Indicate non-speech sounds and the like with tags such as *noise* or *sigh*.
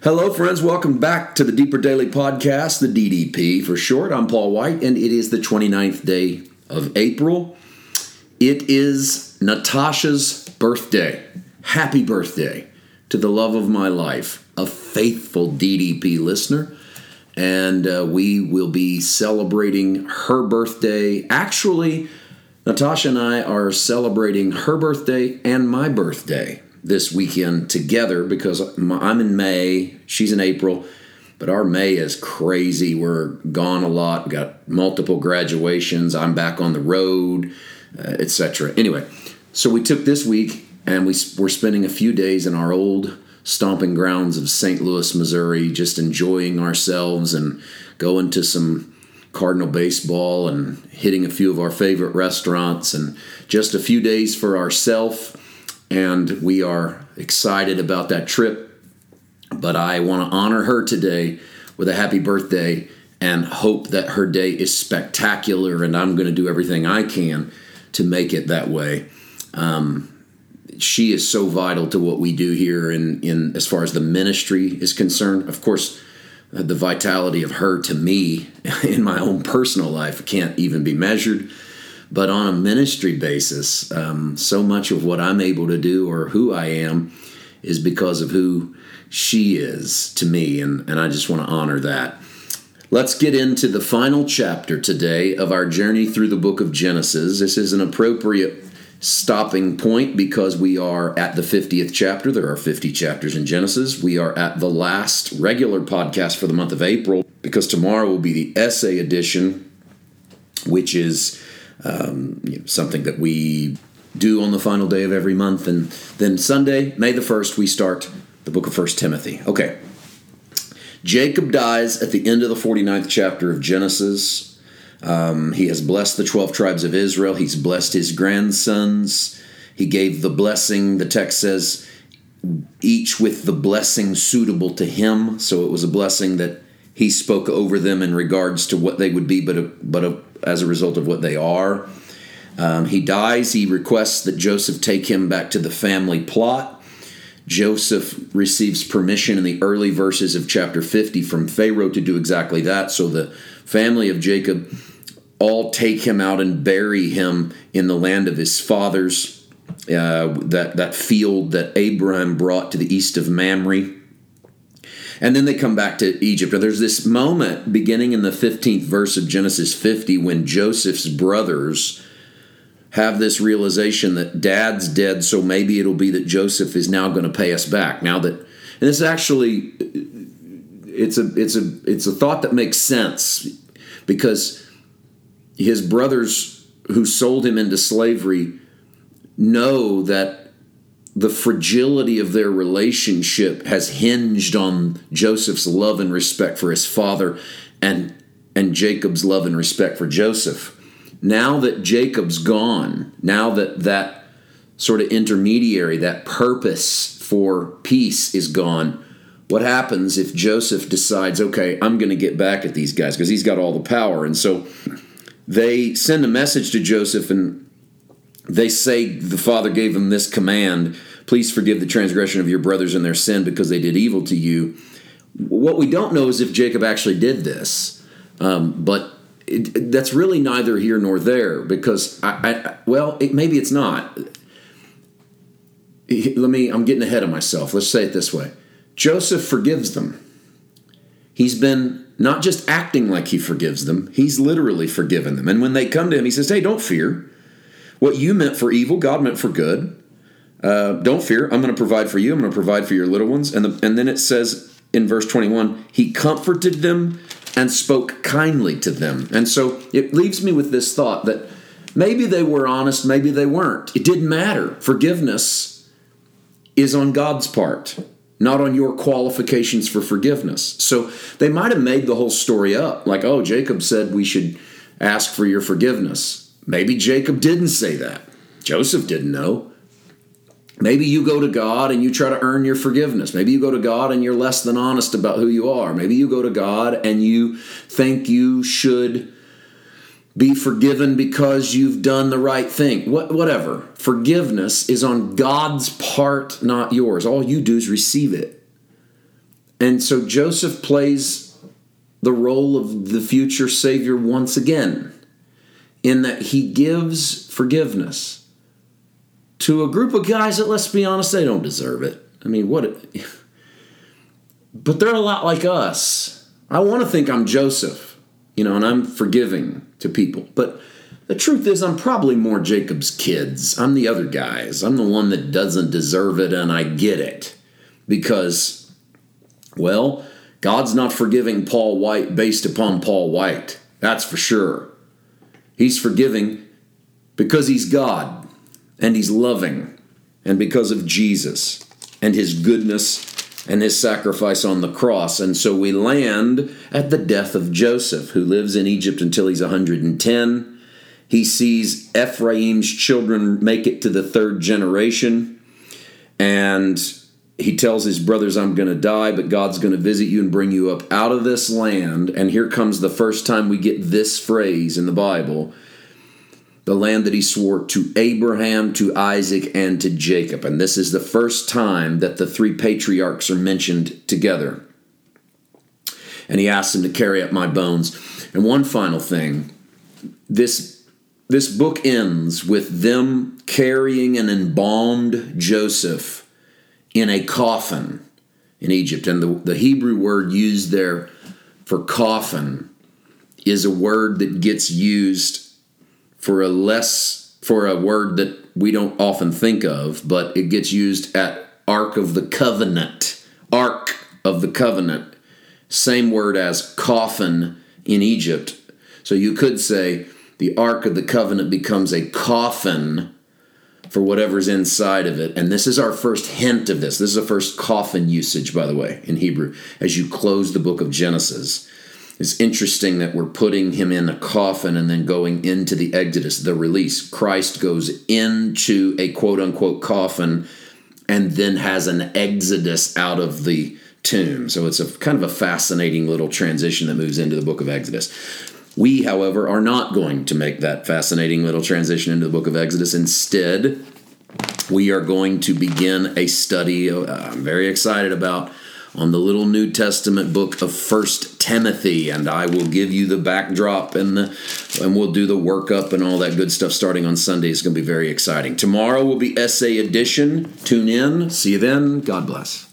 Hello, friends. Welcome back to the Deeper Daily Podcast, the DDP for short. I'm Paul White, and it is the 29th day of April. It is Natasha's birthday. Happy birthday to the love of my life, a faithful DDP listener. And uh, we will be celebrating her birthday. Actually, Natasha and I are celebrating her birthday and my birthday this weekend together because I'm in May, she's in April, but our May is crazy. We're gone a lot, we got multiple graduations, I'm back on the road, uh, etc. Anyway, so we took this week and we, we're spending a few days in our old stomping grounds of St. Louis, Missouri, just enjoying ourselves and going to some Cardinal baseball and hitting a few of our favorite restaurants and just a few days for ourselves and we are excited about that trip. But I want to honor her today with a happy birthday and hope that her day is spectacular, and I'm going to do everything I can to make it that way. Um, she is so vital to what we do here in, in as far as the ministry is concerned. Of course, the vitality of her to me *laughs* in my own personal life can't even be measured. But on a ministry basis, um, so much of what I'm able to do or who I am is because of who she is to me, and, and I just want to honor that. Let's get into the final chapter today of our journey through the book of Genesis. This is an appropriate stopping point because we are at the 50th chapter. There are 50 chapters in Genesis. We are at the last regular podcast for the month of April because tomorrow will be the essay edition, which is um, you know, something that we do on the final day of every month. And then Sunday, May the 1st, we start the book of First Timothy. Okay. Jacob dies at the end of the 49th chapter of Genesis. Um, he has blessed the 12 tribes of Israel. He's blessed his grandsons. He gave the blessing, the text says, each with the blessing suitable to him. So it was a blessing that he spoke over them in regards to what they would be, but a, but a, as a result of what they are. Um, he dies. He requests that Joseph take him back to the family plot. Joseph receives permission in the early verses of chapter 50 from Pharaoh to do exactly that. So the family of Jacob all take him out and bury him in the land of his fathers, uh, that, that field that Abraham brought to the east of Mamre. And then they come back to Egypt. And there's this moment beginning in the 15th verse of Genesis 50 when Joseph's brothers have this realization that dad's dead, so maybe it'll be that Joseph is now going to pay us back. Now that, and this actually, it's a it's a it's a thought that makes sense because his brothers who sold him into slavery know that the fragility of their relationship has hinged on Joseph's love and respect for his father and and Jacob's love and respect for Joseph. Now that Jacob's gone, now that that sort of intermediary, that purpose for peace is gone, what happens if Joseph decides, okay, I'm going to get back at these guys because he's got all the power. And so they send a message to Joseph and they say the father gave him this command please forgive the transgression of your brothers and their sin because they did evil to you. What we don't know is if jacob actually did this um, but it, that's really neither here nor there because I, I well it, maybe it's not. Let me i'm getting ahead of myself. Let's say it this way. Joseph forgives them. He's been not just acting like he forgives them he's literally forgiven them. And when they come to him he says hey don't fear what you meant for evil, God meant for good. Uh, don't fear. I'm going to provide for you. I'm going to provide for your little ones. And, the, and then it says in verse 21 He comforted them and spoke kindly to them. And so it leaves me with this thought that maybe they were honest, maybe they weren't. It didn't matter. Forgiveness is on God's part, not on your qualifications for forgiveness. So they might have made the whole story up like, oh, Jacob said we should ask for your forgiveness. Maybe Jacob didn't say that. Joseph didn't know. Maybe you go to God and you try to earn your forgiveness. Maybe you go to God and you're less than honest about who you are. Maybe you go to God and you think you should be forgiven because you've done the right thing. What, whatever. Forgiveness is on God's part, not yours. All you do is receive it. And so Joseph plays the role of the future Savior once again, in that he gives forgiveness to a group of guys that, let's be honest, they don't deserve it. I mean, what? *laughs* but they're a lot like us. I want to think I'm Joseph, you know, and I'm forgiving to people. But the truth is, I'm probably more Jacob's kids. I'm the other guys. I'm the one that doesn't deserve it, and I get it. Because, well, God's not forgiving Paul White based upon Paul White. That's for sure. He's forgiving because he's God and he's loving and because of Jesus and his goodness and his sacrifice on the cross. And so we land at the death of Joseph, who lives in Egypt until he's 110. He sees Ephraim's children make it to the third generation. And he tells his brothers, I'm going to die, but God's going to visit you and bring you up out of this land. And here comes the first time we get this phrase in the Bible the land that he swore to Abraham, to Isaac, and to Jacob. And this is the first time that the three patriarchs are mentioned together. And he asks them to carry up my bones. And one final thing this, this book ends with them carrying an embalmed Joseph in a coffin in Egypt. And the, the Hebrew word used there for coffin is a word that gets used for a less for a word that we don't often think of, but it gets used at Ark of the Covenant. Ark of the Covenant. Same word as coffin in Egypt. So you could say the Ark of the Covenant becomes a coffin for whatever's inside of it. And this is our first hint of this. This is the first coffin usage, by the way, in Hebrew, as you close the book of Genesis. It's interesting that we're putting him in a coffin and then going into the Exodus, the release. Christ goes into a quote unquote coffin and then has an exodus out of the tomb. So it's a kind of a fascinating little transition that moves into the book of Exodus. We, however, are not going to make that fascinating little transition into the book of Exodus. Instead, we are going to begin a study uh, I'm very excited about on the little New Testament book of First Timothy, and I will give you the backdrop and the and we'll do the workup and all that good stuff starting on Sunday. It's going to be very exciting. Tomorrow will be essay edition. Tune in. See you then. God bless.